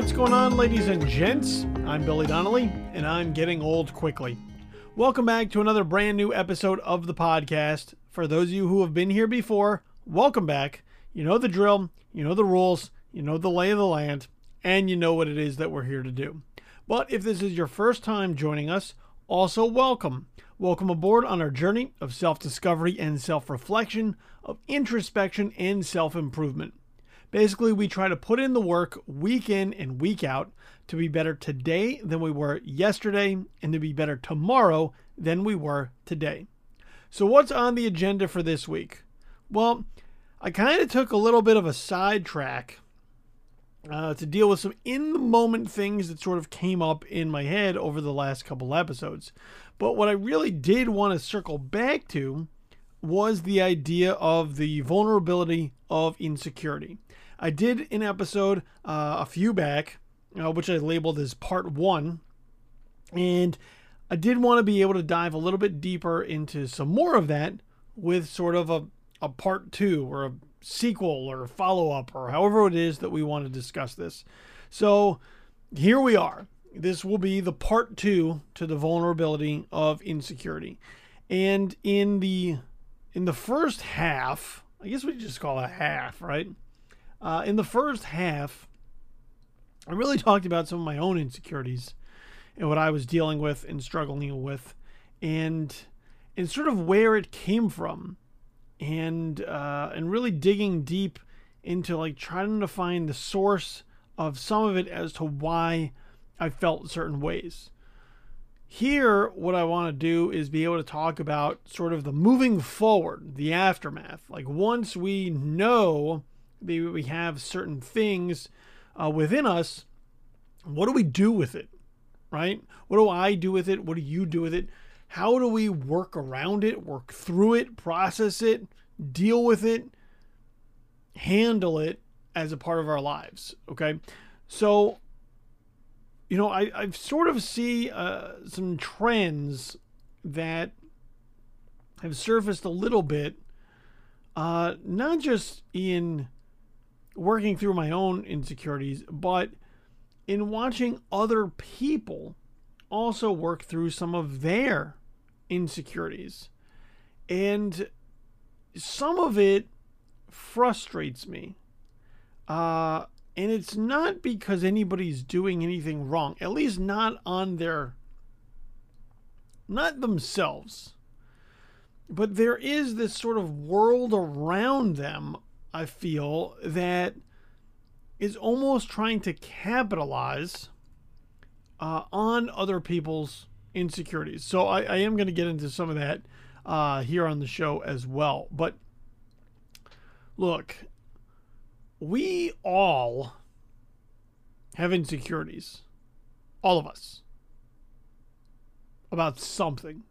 What's going on, ladies and gents? I'm Billy Donnelly, and I'm getting old quickly. Welcome back to another brand new episode of the podcast. For those of you who have been here before, welcome back. You know the drill, you know the rules, you know the lay of the land, and you know what it is that we're here to do. But if this is your first time joining us, also welcome. Welcome aboard on our journey of self discovery and self reflection, of introspection and self improvement. Basically, we try to put in the work week in and week out to be better today than we were yesterday and to be better tomorrow than we were today. So, what's on the agenda for this week? Well, I kind of took a little bit of a sidetrack uh, to deal with some in the moment things that sort of came up in my head over the last couple episodes. But what I really did want to circle back to was the idea of the vulnerability of insecurity. I did an episode uh, a few back, uh, which I labeled as part one, and I did want to be able to dive a little bit deeper into some more of that with sort of a, a part two or a sequel or follow up or however it is that we want to discuss this. So here we are. This will be the part two to the vulnerability of insecurity. And in the in the first half, I guess we just call it half, right? Uh, in the first half, I really talked about some of my own insecurities and what I was dealing with and struggling with, and and sort of where it came from, and uh, and really digging deep into like trying to find the source of some of it as to why I felt certain ways. Here, what I want to do is be able to talk about sort of the moving forward, the aftermath. Like once we know maybe we have certain things uh, within us, what do we do with it? Right? What do I do with it? What do you do with it? How do we work around it, work through it, process it, deal with it, handle it as a part of our lives? Okay. So, you know, I, I sort of see uh, some trends that have surfaced a little bit, uh, not just in working through my own insecurities, but in watching other people also work through some of their insecurities. And some of it frustrates me. Uh, and it's not because anybody's doing anything wrong, at least not on their, not themselves. But there is this sort of world around them I feel, that is almost trying to capitalize uh, on other people's insecurities. So I, I am going to get into some of that uh, here on the show as well. But look, we all have insecurities, all of us, about something.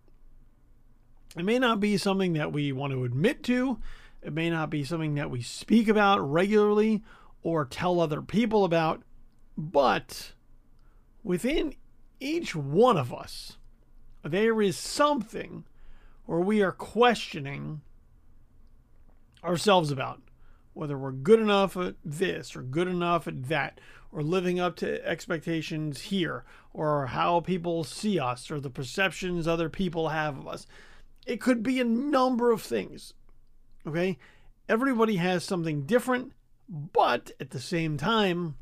It may not be something that we want to admit to. It may not be something that we speak about regularly or tell other people about, but within each one of us, there is something where we are questioning ourselves about whether we're good enough at this or good enough at that or living up to expectations here or how people see us or the perceptions other people have of us. It could be a number of things. Okay? Everybody has something different, but at the same time,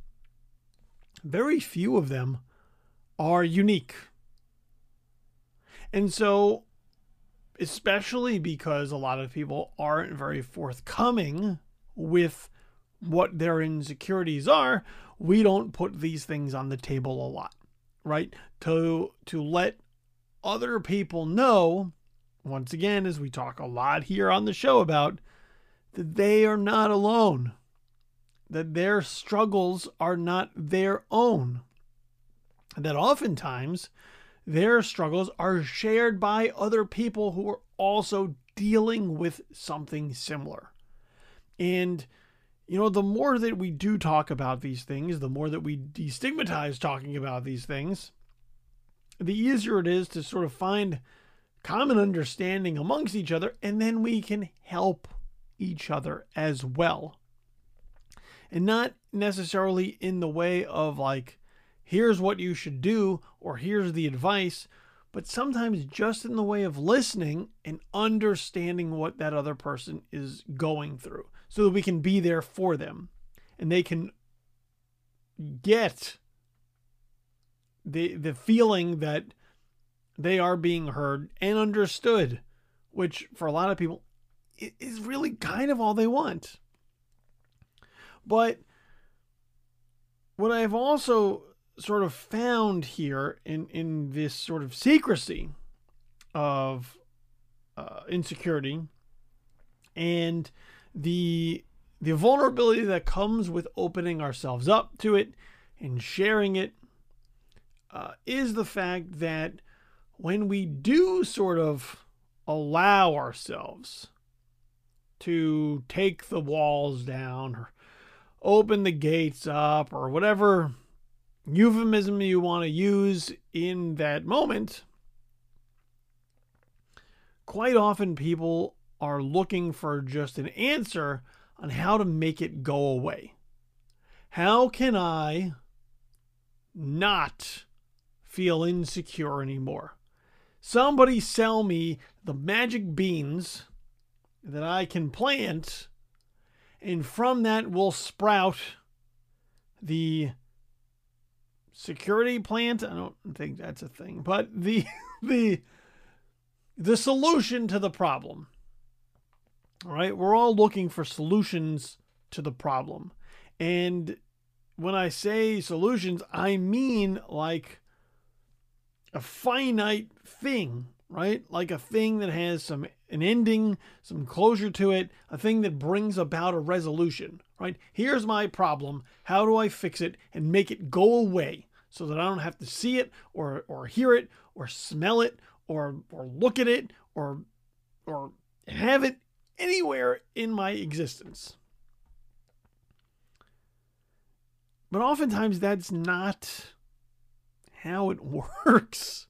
very few of them are unique. And so, especially because a lot of people aren't very forthcoming with what their insecurities are, we don't put these things on the table a lot, right? To to let other people know once again, as we talk a lot here on the show about, that they are not alone, that their struggles are not their own, that oftentimes their struggles are shared by other people who are also dealing with something similar. And, you know, the more that we do talk about these things, the more that we destigmatize talking about these things, the easier it is to sort of find common understanding amongst each other, and then we can help each other as well. And not necessarily in the way of like, here's what you should do or here's the advice, but sometimes just in the way of listening and understanding what that other person is going through so that we can be there for them and they can get the the feeling that they are being heard and understood, which for a lot of people is really kind of all they want. But what I've also sort of found here in, in this sort of secrecy of uh, insecurity and the the vulnerability that comes with opening ourselves up to it and sharing it uh, is the fact that when we do sort of allow ourselves to take the walls down or open the gates up or whatever euphemism you want to use in that moment, quite often people are looking for just an answer on how to make it go away. How can I not feel insecure anymore? Somebody sell me the magic beans that I can plant, and from that will sprout the security plant. I don't think that's a thing, but the the the solution to the problem. All right, we're all looking for solutions to the problem. And when I say solutions, I mean like a finite thing, right? Like a thing that has some an ending, some closure to it, a thing that brings about a resolution, right? Here's my problem. How do I fix it and make it go away so that I don't have to see it or or hear it or smell it or or look at it or or have it anywhere in my existence. But oftentimes that's not how it works,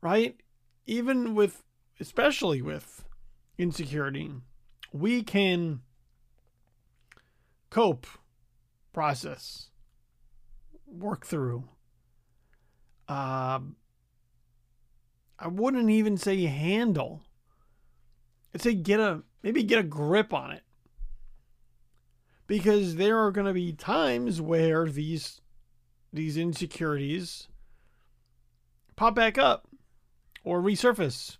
right? Even with, especially with insecurity, we can cope, process, work through. Uh, I wouldn't even say handle I'd say get a maybe get a grip on it. Because there are going to be times where these these insecurities pop back up or resurface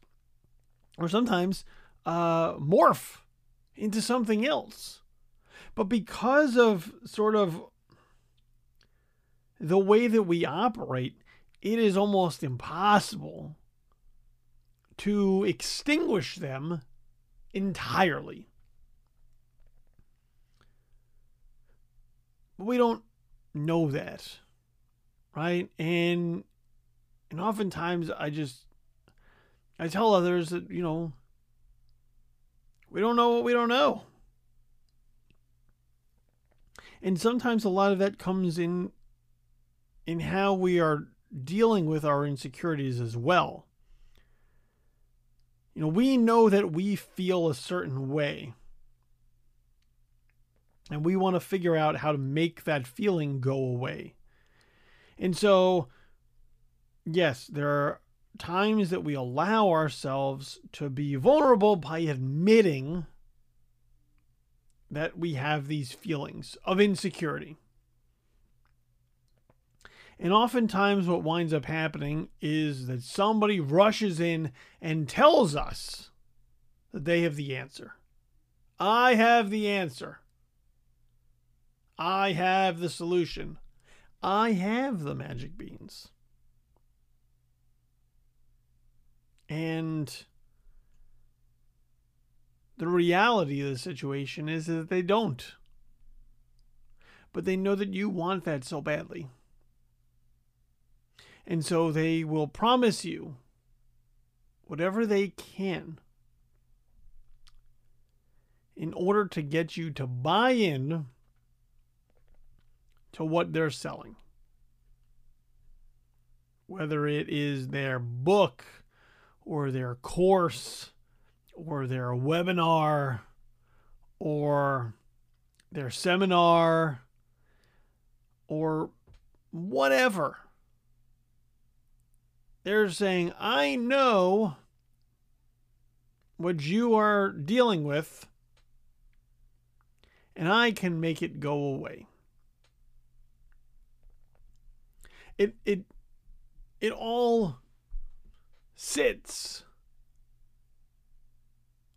or sometimes uh, morph into something else. But because of sort of the way that we operate, it is almost impossible to extinguish them entirely. But we don't know that, right? And and oftentimes I just I tell others that, you know, we don't know what we don't know. And sometimes a lot of that comes in in how we are dealing with our insecurities as well. You know, we know that we feel a certain way. And we want to figure out how to make that feeling go away. And so, yes, there are times that we allow ourselves to be vulnerable by admitting that we have these feelings of insecurity. And oftentimes, what winds up happening is that somebody rushes in and tells us that they have the answer. I have the answer. I have the solution. I have the magic beans. And the reality of the situation is that they don't. But they know that you want that so badly. And so they will promise you whatever they can in order to get you to buy in to what they're selling. Whether it is their book or their course or their webinar or their seminar or whatever. They're saying, I know what you are dealing with, and I can make it go away. It it it all sits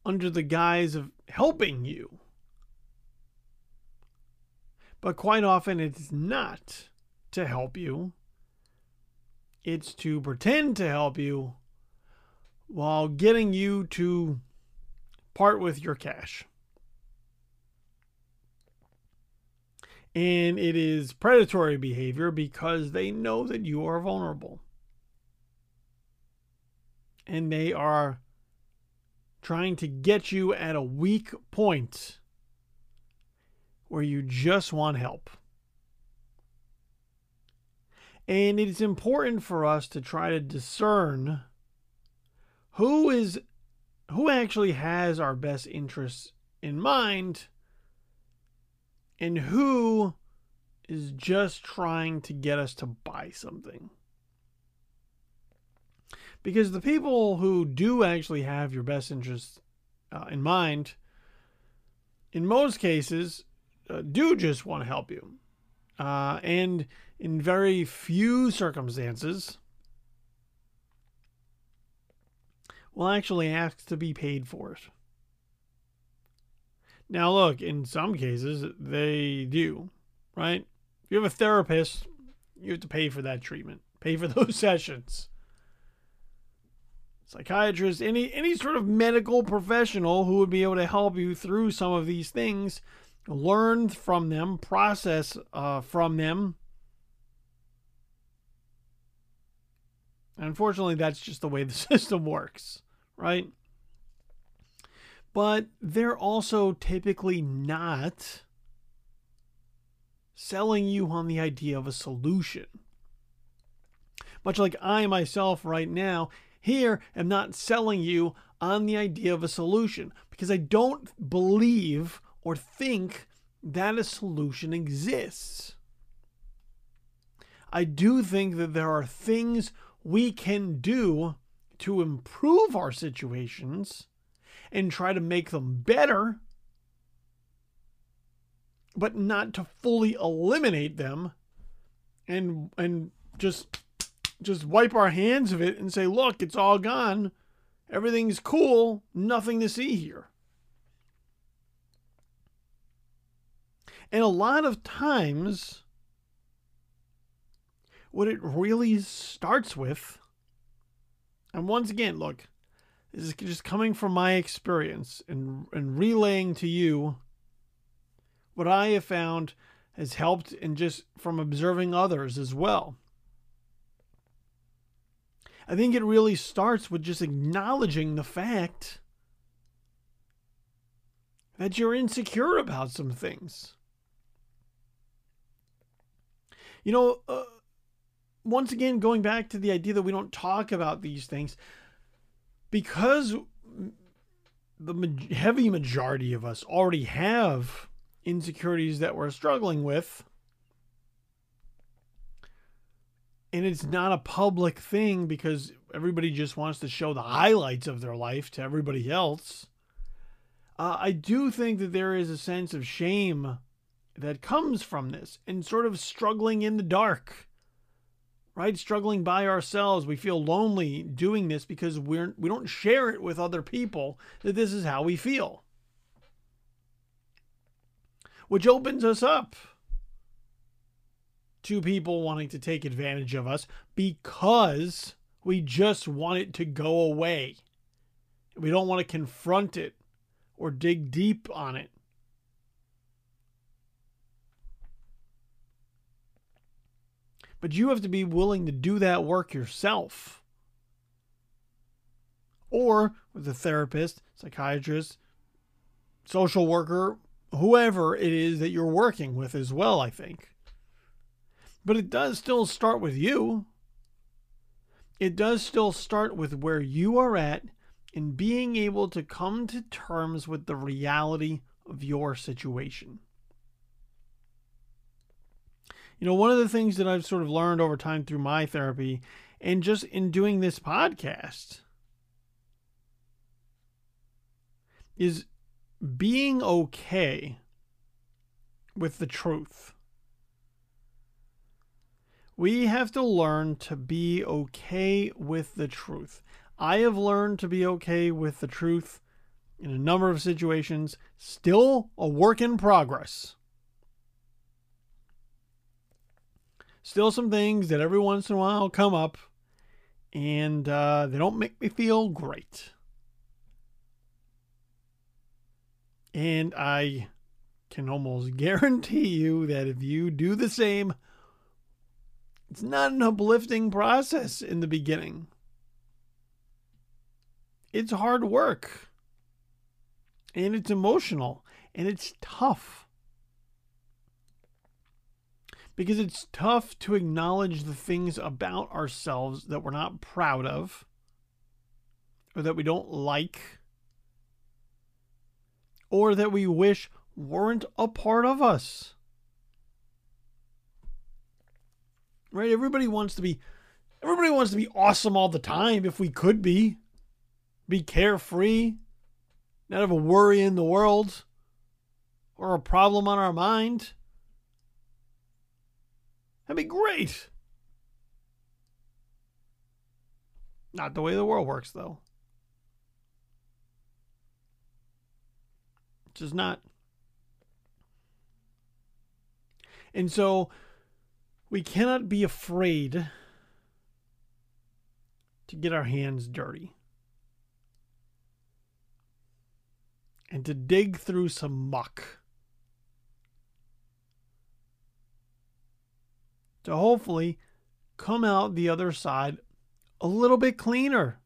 under the guise of helping you. But quite often it's not to help you. It's to pretend to help you while getting you to part with your cash. And it is predatory behavior because they know that you are vulnerable. And they are trying to get you at a weak point where you just want help. And it is important for us to try to discern who is who actually has our best interests in mind and who is just trying to get us to buy something. Because the people who do actually have your best interests uh, in mind, in most cases, uh, do just want to help you. Uh, and in very few circumstances, will actually ask to be paid for it. Now, look, in some cases, they do, right? If you have a therapist, you have to pay for that treatment, pay for those sessions. Psychiatrist, any any sort of medical professional who would be able to help you through some of these things, learn from them, process uh, from them. Unfortunately, that's just the way the system works, right? but they're also typically not selling you on the idea of a solution. Much like I myself right now here am not selling you on the idea of a solution because I don't believe or think that a solution exists. I do think that there are things we can do to improve our situations and try to make them better, but not to fully eliminate them and and just just wipe our hands of it and say, look, it's all gone. Everything's cool. Nothing to see here. And a lot of times, what it really starts with, and once again, look, this is just coming from my experience and, and relaying to you what I have found has helped and just from observing others as well. I think it really starts with just acknowledging the fact that you're insecure about some things. You know, uh, once again, going back to the idea that we don't talk about these things, because the heavy majority of us already have insecurities that we're struggling with and it's not a public thing because everybody just wants to show the highlights of their life to everybody else uh, i do think that there is a sense of shame that comes from this and sort of struggling in the dark right? Struggling by ourselves. We feel lonely doing this because we're we don't share it with other people that this is how we feel. Which opens us up to people wanting to take advantage of us because we just want it to go away. We don't want to confront it or dig deep on it. But you have to be willing to do that work yourself. Or with a therapist, psychiatrist, social worker, whoever it is that you're working with as well, I think. But it does still start with you. It does still start with where you are at in being able to come to terms with the reality of your situation. You know, one of the things that I've sort of learned over time through my therapy and just in doing this podcast is being okay with the truth. We have to learn to be okay with the truth. I have learned to be okay with the truth in a number of situations, still a work in progress. Still some things that every once in a while come up and uh, they don't make me feel great. And I can almost guarantee you that if you do the same, it's not an uplifting process in the beginning. It's hard work. And it's emotional. And it's tough. Because it's tough to acknowledge the things about ourselves that we're not proud of or that we don't like or that we wish weren't a part of us. Right? Everybody wants to be everybody wants to be awesome all the time if we could be. Be carefree, not have a worry in the world or a problem on our mind. That'd be great. Not the way the world works, though. Just not. And so we cannot be afraid to get our hands dirty and to dig through some muck to hopefully come out the other side a little bit cleaner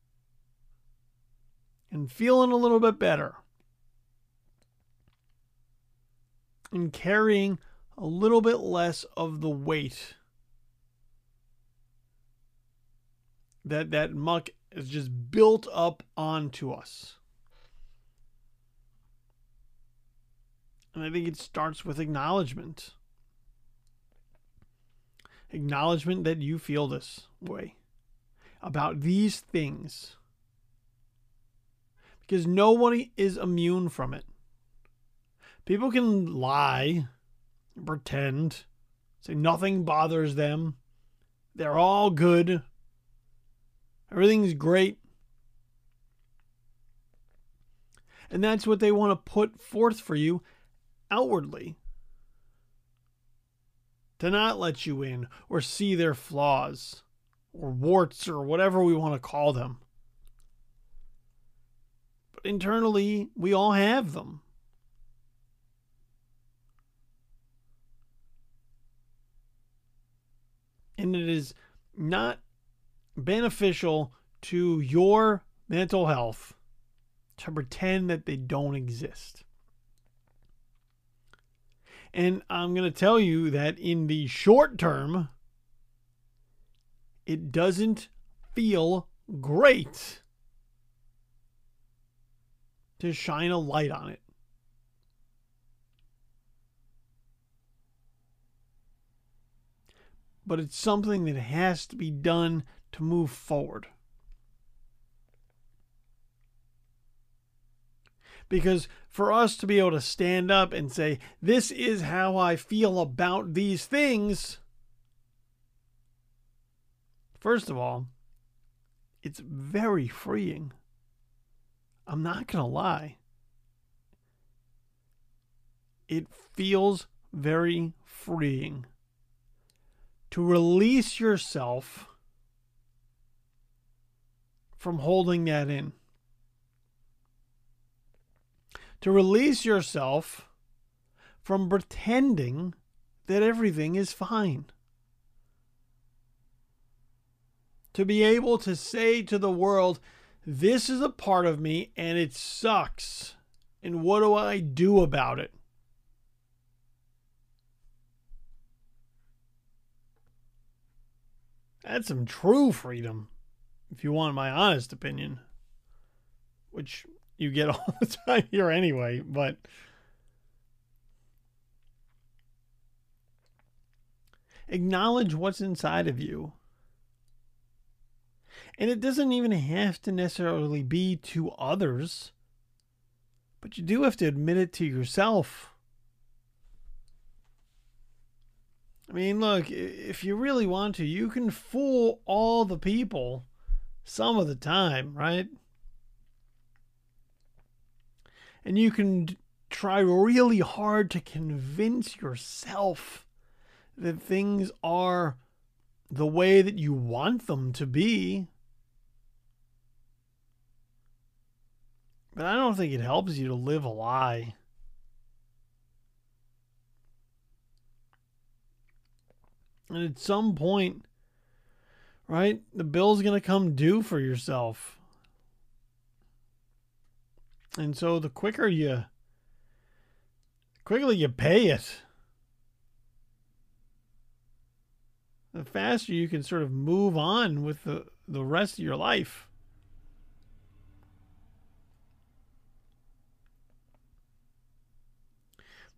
and feeling a little bit better. and carrying a little bit less of the weight that that muck is just built up onto us. And I think it starts with acknowledgement. Acknowledgement that you feel this way about these things. Because nobody is immune from it. People can lie, pretend, say nothing bothers them. They're all good. Everything's great. And that's what they want to put forth for you outwardly. To not let you in or see their flaws or warts or whatever we want to call them. But internally, we all have them. and it is not beneficial to your mental health to pretend that they don't exist. And I'm going to tell you that in the short term, it doesn't feel great to shine a light on it. but it's something that has to be done to move forward. Because for us to be able to stand up and say, This is how I feel about these things, first of all, it's very freeing. I'm not going to lie. It feels very freeing to release yourself from holding that in. To release yourself from pretending that everything is fine. To be able to say to the world, this is a part of me and it sucks. And what do I do about it? That's some true freedom, if you want my honest opinion, which you get all the time here anyway, but. Acknowledge what's inside of you. And it doesn't even have to necessarily be to others, but you do have to admit it to yourself. I mean, look, if you really want to, you can fool all the people some of the time, right? And you can try really hard to convince yourself that things are the way that you want them to be. But I don't think it helps you to live a lie. And at some point, right, the bill's going to come due for yourself. And so the quicker you quickly you pay it, the faster you can sort of move on with the, the rest of your life.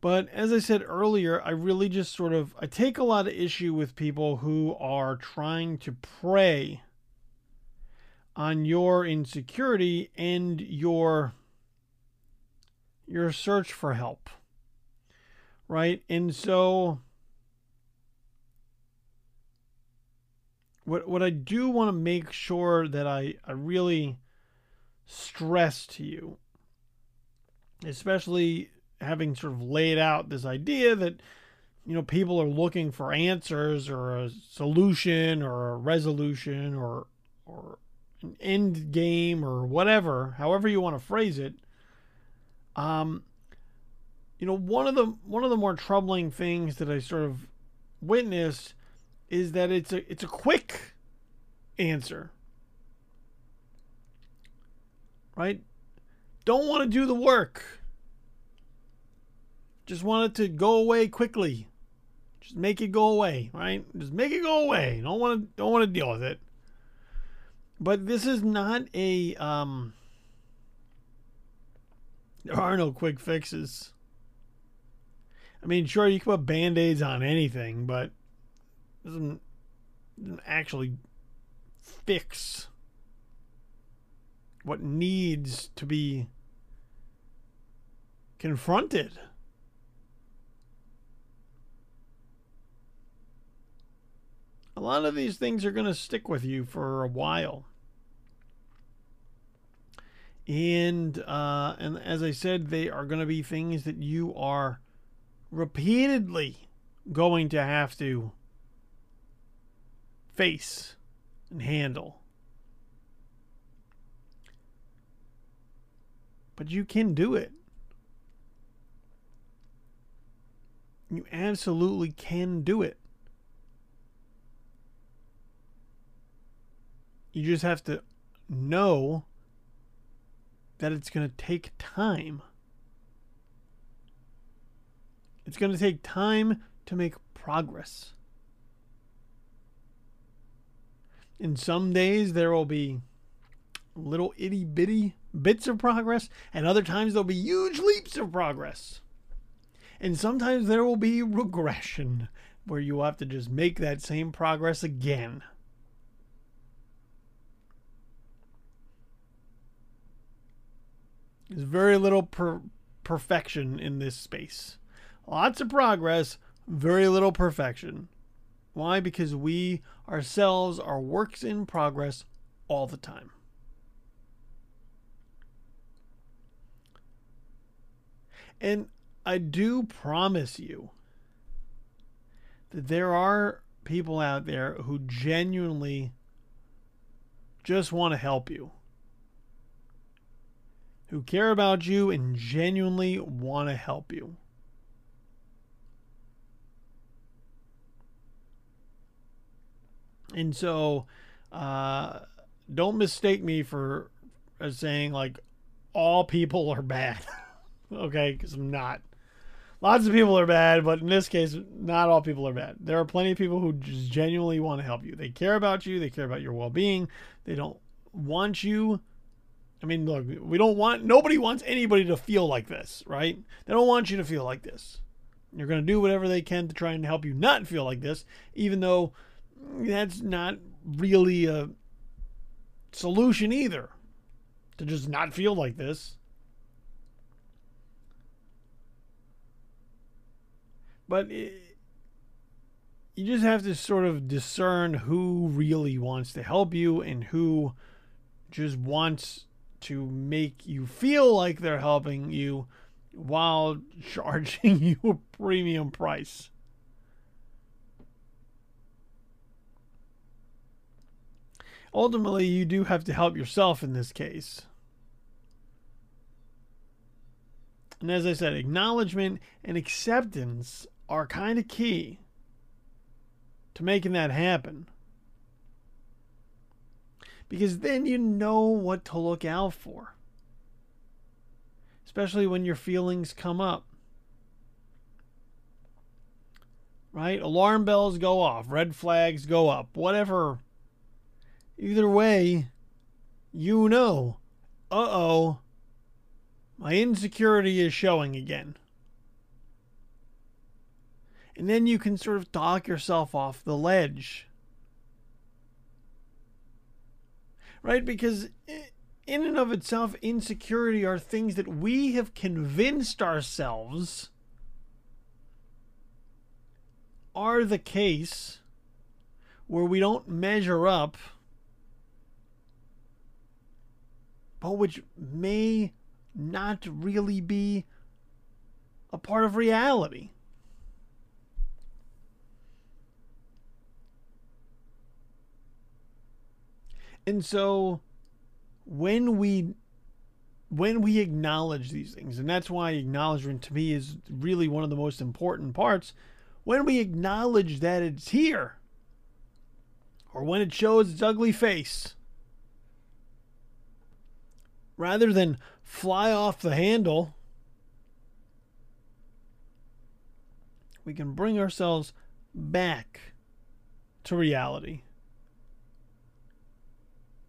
But as I said earlier, I really just sort of I take a lot of issue with people who are trying to prey on your insecurity and your your search for help. Right? And so what what I do want to make sure that I, I really stress to you, especially having sort of laid out this idea that you know people are looking for answers or a solution or a resolution or or an end game or whatever however you want to phrase it um you know one of the one of the more troubling things that i sort of witnessed is that it's a it's a quick answer right don't want to do the work just want it to go away quickly. Just make it go away, right? Just make it go away. Don't want to don't want to deal with it. But this is not a um there are no quick fixes. I mean, sure you can put band-aids on anything, but doesn't, doesn't actually fix what needs to be confronted. a lot of these things are going to stick with you for a while. And uh, and as I said, they are going to be things that you are repeatedly going to have to face and handle. But you can do it. You absolutely can do it. You just have to know that it's going to take time. It's going to take time to make progress. In some days, there will be little itty bitty bits of progress, and other times there'll be huge leaps of progress. And sometimes there will be regression, where you have to just make that same progress again. There's very little per- perfection in this space. Lots of progress, very little perfection. Why? Because we ourselves are works in progress all the time. And I do promise you that there are people out there who genuinely just want to help you who care about you and genuinely want to help you. And so, uh, don't mistake me for as saying like all people are bad. okay, because I'm not. Lots of people are bad, but in this case, not all people are bad. There are plenty of people who just genuinely want to help you. They care about you. They care about your well being. They don't want you I mean, look, we don't want nobody wants anybody to feel like this, right? They don't want you to feel like this. You're going to do whatever they can to try and help you not feel like this, even though that's not really a solution either. To just not feel like this. But it, you just have to sort of discern who really wants to help you and who just wants to make you feel like they're helping you while charging you a premium price. Ultimately, you do have to help yourself in this case. And as I said, acknowledgement and acceptance are kind of key to making that happen. Because then you know what to look out for especially when your feelings come up. Right? Alarm bells go off, red flags go up, whatever. Either way, you know, uh oh, my insecurity is showing again. And then you can sort of talk yourself off the ledge. Right? Because in and of itself, insecurity are things that we have convinced ourselves are the case where we don't measure up, but which may not really be a part of reality. And so when we when we acknowledge these things, and that's why acknowledgement to me is really one of the most important parts, when we acknowledge that it's here, or when it shows its ugly face, rather than fly off the handle, we can bring ourselves back to reality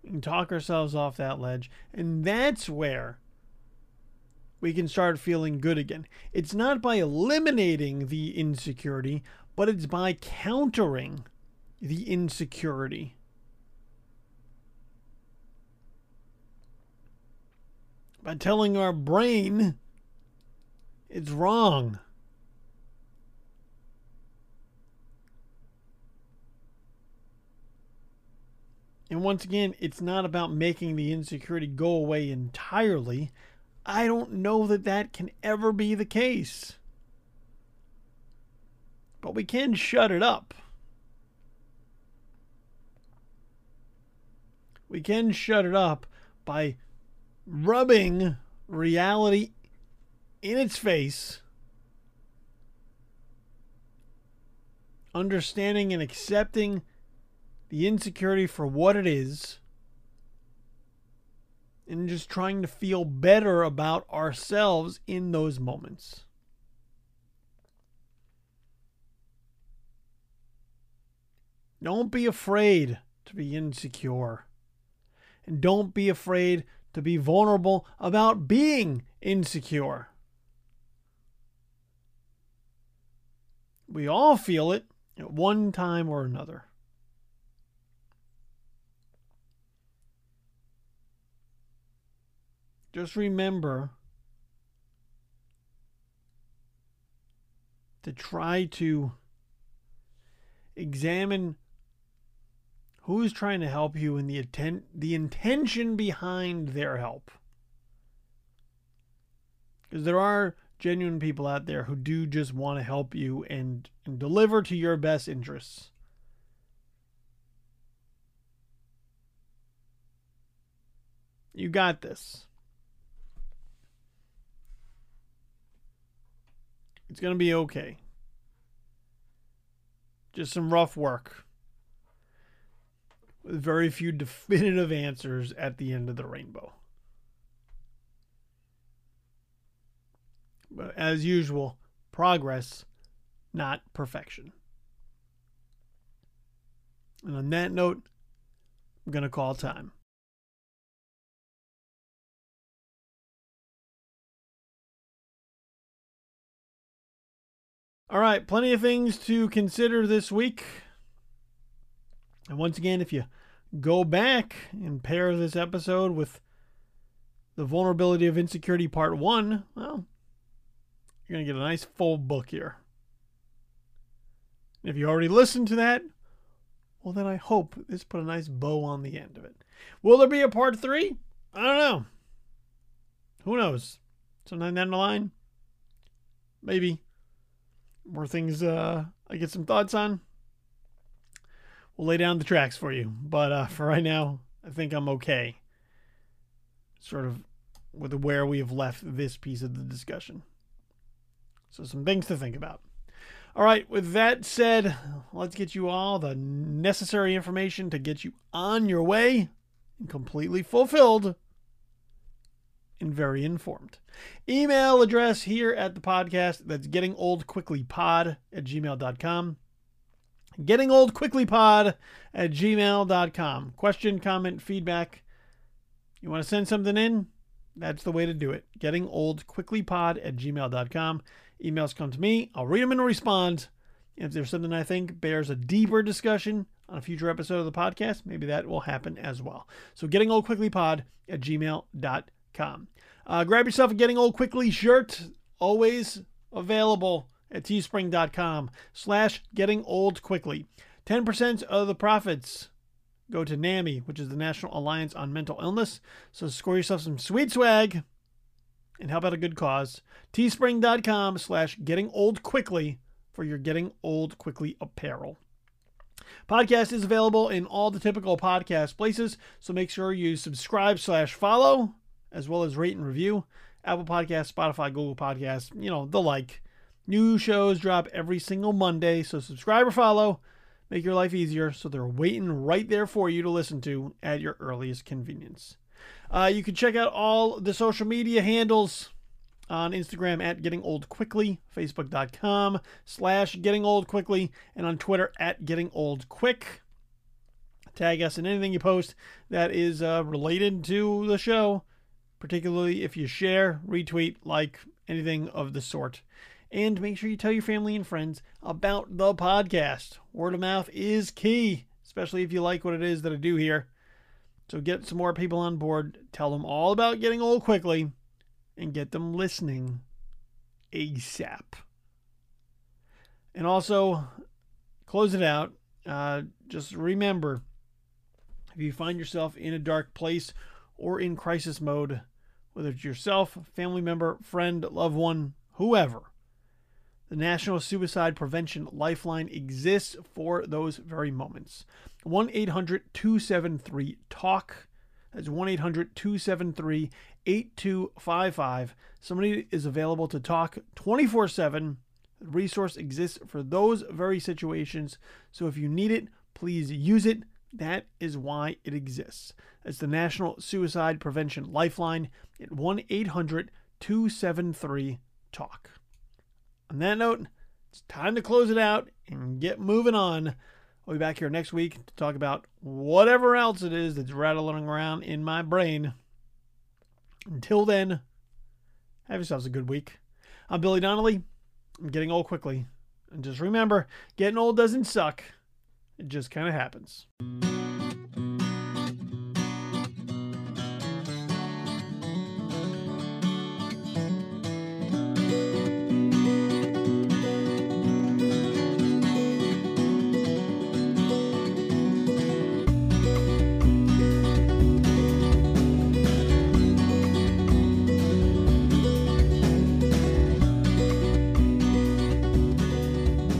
and talk ourselves off that ledge. And that's where we can start feeling good again. It's not by eliminating the insecurity, but it's by countering the insecurity. By telling our brain it's wrong. And once again, it's not about making the insecurity go away entirely. I don't know that that can ever be the case. But we can shut it up. We can shut it up by rubbing reality in its face, understanding and accepting the insecurity for what it is and just trying to feel better about ourselves in those moments. Don't be afraid to be insecure. And don't be afraid to be vulnerable about being insecure. We all feel it at one time or another. Just remember to try to examine who's trying to help you and the atten- the intention behind their help. Because there are genuine people out there who do just want to help you and, and deliver to your best interests. You got this. It's going to be okay. Just some rough work. With very few definitive answers at the end of the rainbow. But as usual, progress, not perfection. And on that note, I'm going to call time. All right, plenty of things to consider this week. And once again, if you go back and pair this episode with the vulnerability of insecurity part one, well, you're going to get a nice full book here. If you already listened to that, well, then I hope this put a nice bow on the end of it. Will there be a part three? I don't know. Who knows? Sometime down the line? Maybe. More things uh, I get some thoughts on. We'll lay down the tracks for you. But uh, for right now, I think I'm okay. Sort of with where we have left this piece of the discussion. So, some things to think about. All right, with that said, let's get you all the necessary information to get you on your way and completely fulfilled and very informed. Email address here at the podcast that's getting old quickly pod at gmail.com. Getting old quickly pod at gmail.com. Question, comment, feedback. You want to send something in? That's the way to do it. Getting old quickly pod at gmail.com. Emails come to me. I'll read them and respond. If there's something I think bears a deeper discussion on a future episode of the podcast, maybe that will happen as well. So getting old quickly pod at gmail.com. Uh, grab yourself a Getting Old Quickly shirt, always available at teespring.com slash getting old quickly. 10% of the profits go to NAMI, which is the National Alliance on Mental Illness. So score yourself some sweet swag and help out a good cause. Teespring.com slash getting old quickly for your getting old quickly apparel. Podcast is available in all the typical podcast places, so make sure you subscribe slash follow as well as rate and review. Apple Podcasts, Spotify, Google Podcasts, you know, the like. New shows drop every single Monday, so subscribe or follow. Make your life easier so they're waiting right there for you to listen to at your earliest convenience. Uh, you can check out all the social media handles on Instagram at Getting Old Quickly, Facebook.com slash Getting Old Quickly, and on Twitter at Getting Old Quick. Tag us in anything you post that is uh, related to the show particularly if you share, retweet, like, anything of the sort. And make sure you tell your family and friends about the podcast. Word of mouth is key, especially if you like what it is that I do here. So get some more people on board, tell them all about getting old quickly, and get them listening ASAP. And also, close it out. Uh, just remember if you find yourself in a dark place or in crisis mode, whether it's yourself, family member, friend, loved one, whoever. The National Suicide Prevention Lifeline exists for those very moments. 1 800 273 TALK. That's 1 800 273 8255. Somebody is available to talk 24 7. The resource exists for those very situations. So if you need it, please use it. That is why it exists. It's the National Suicide Prevention Lifeline at 1 800 273 TALK. On that note, it's time to close it out and get moving on. I'll be back here next week to talk about whatever else it is that's rattling around in my brain. Until then, have yourselves a good week. I'm Billy Donnelly. I'm getting old quickly. And just remember, getting old doesn't suck. It just kind of happens.